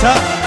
साथ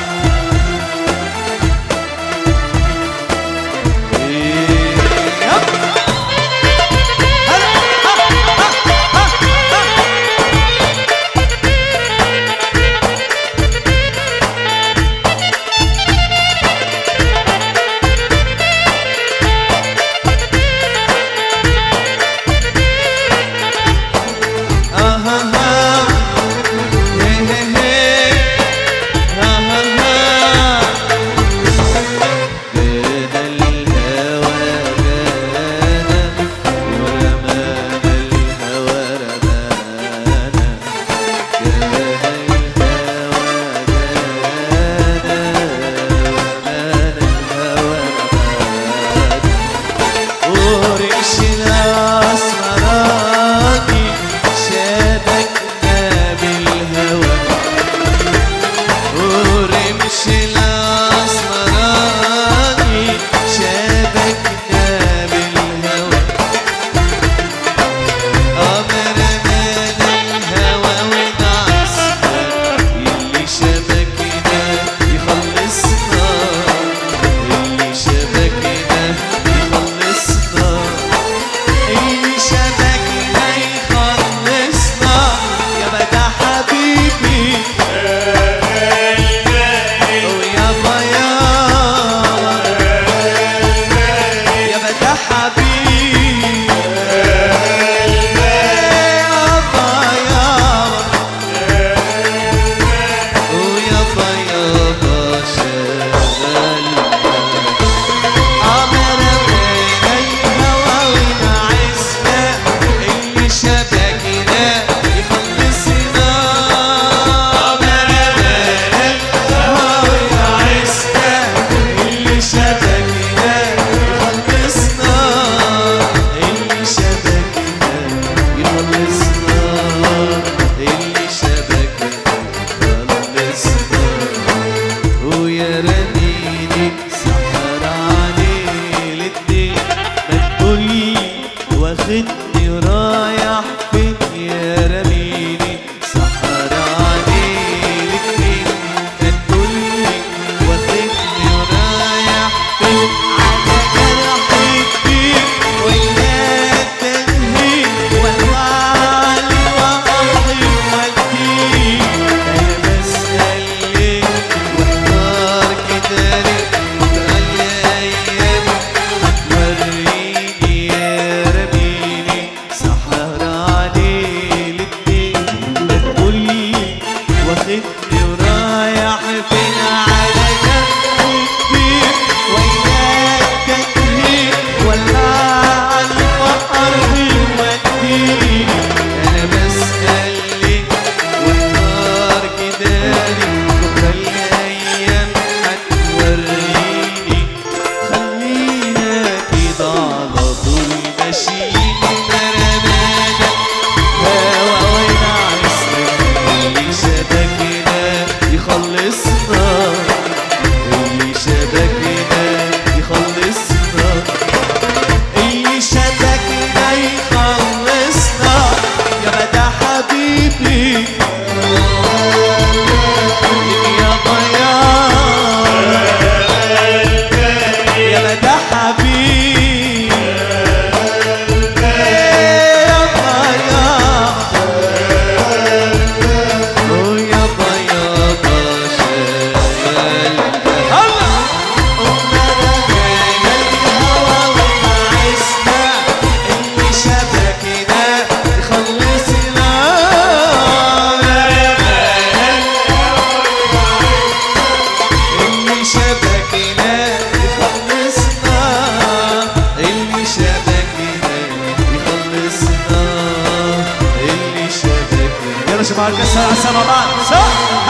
I'm Sama, Sama, Sama, Sama, Sama, Sama, Sama, Sama,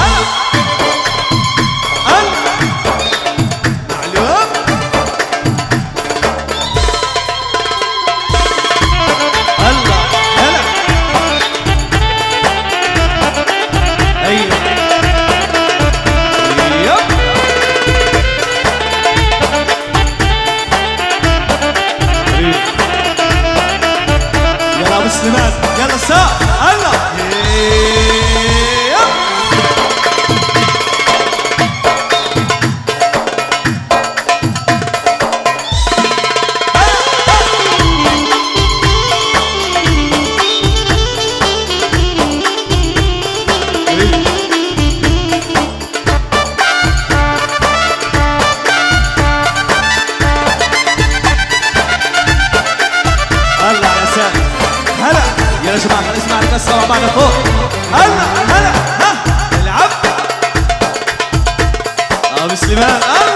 يا شباب خلينا نسمع القصة طالعة معنا فوق هلا هلا ها العب أبو سليمان هلا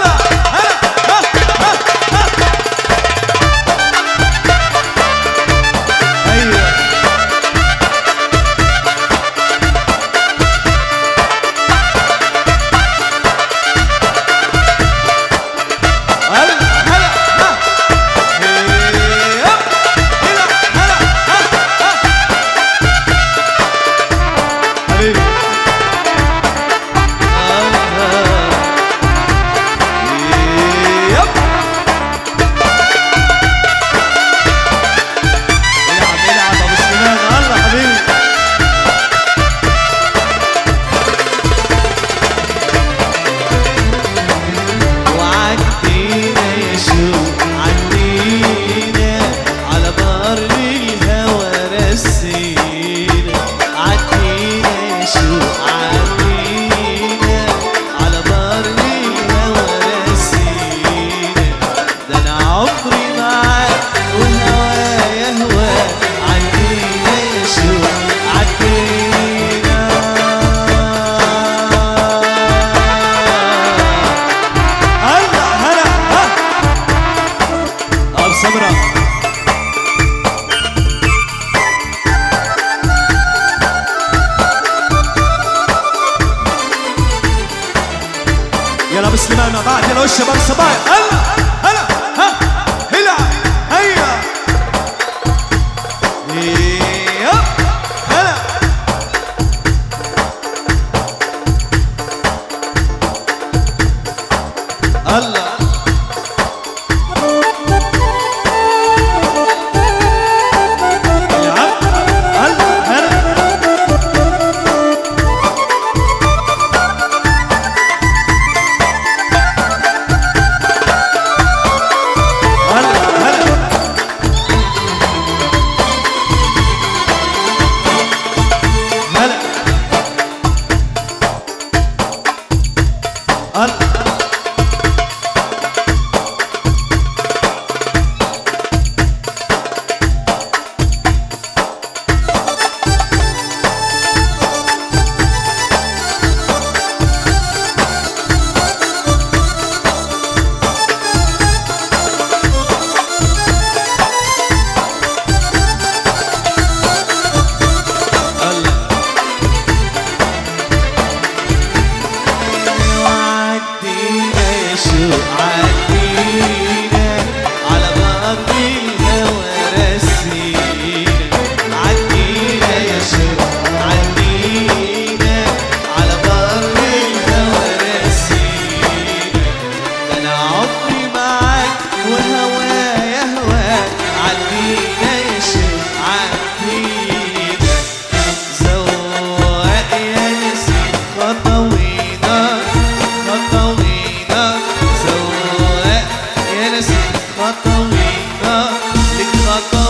Lichva Kalinga, Lichva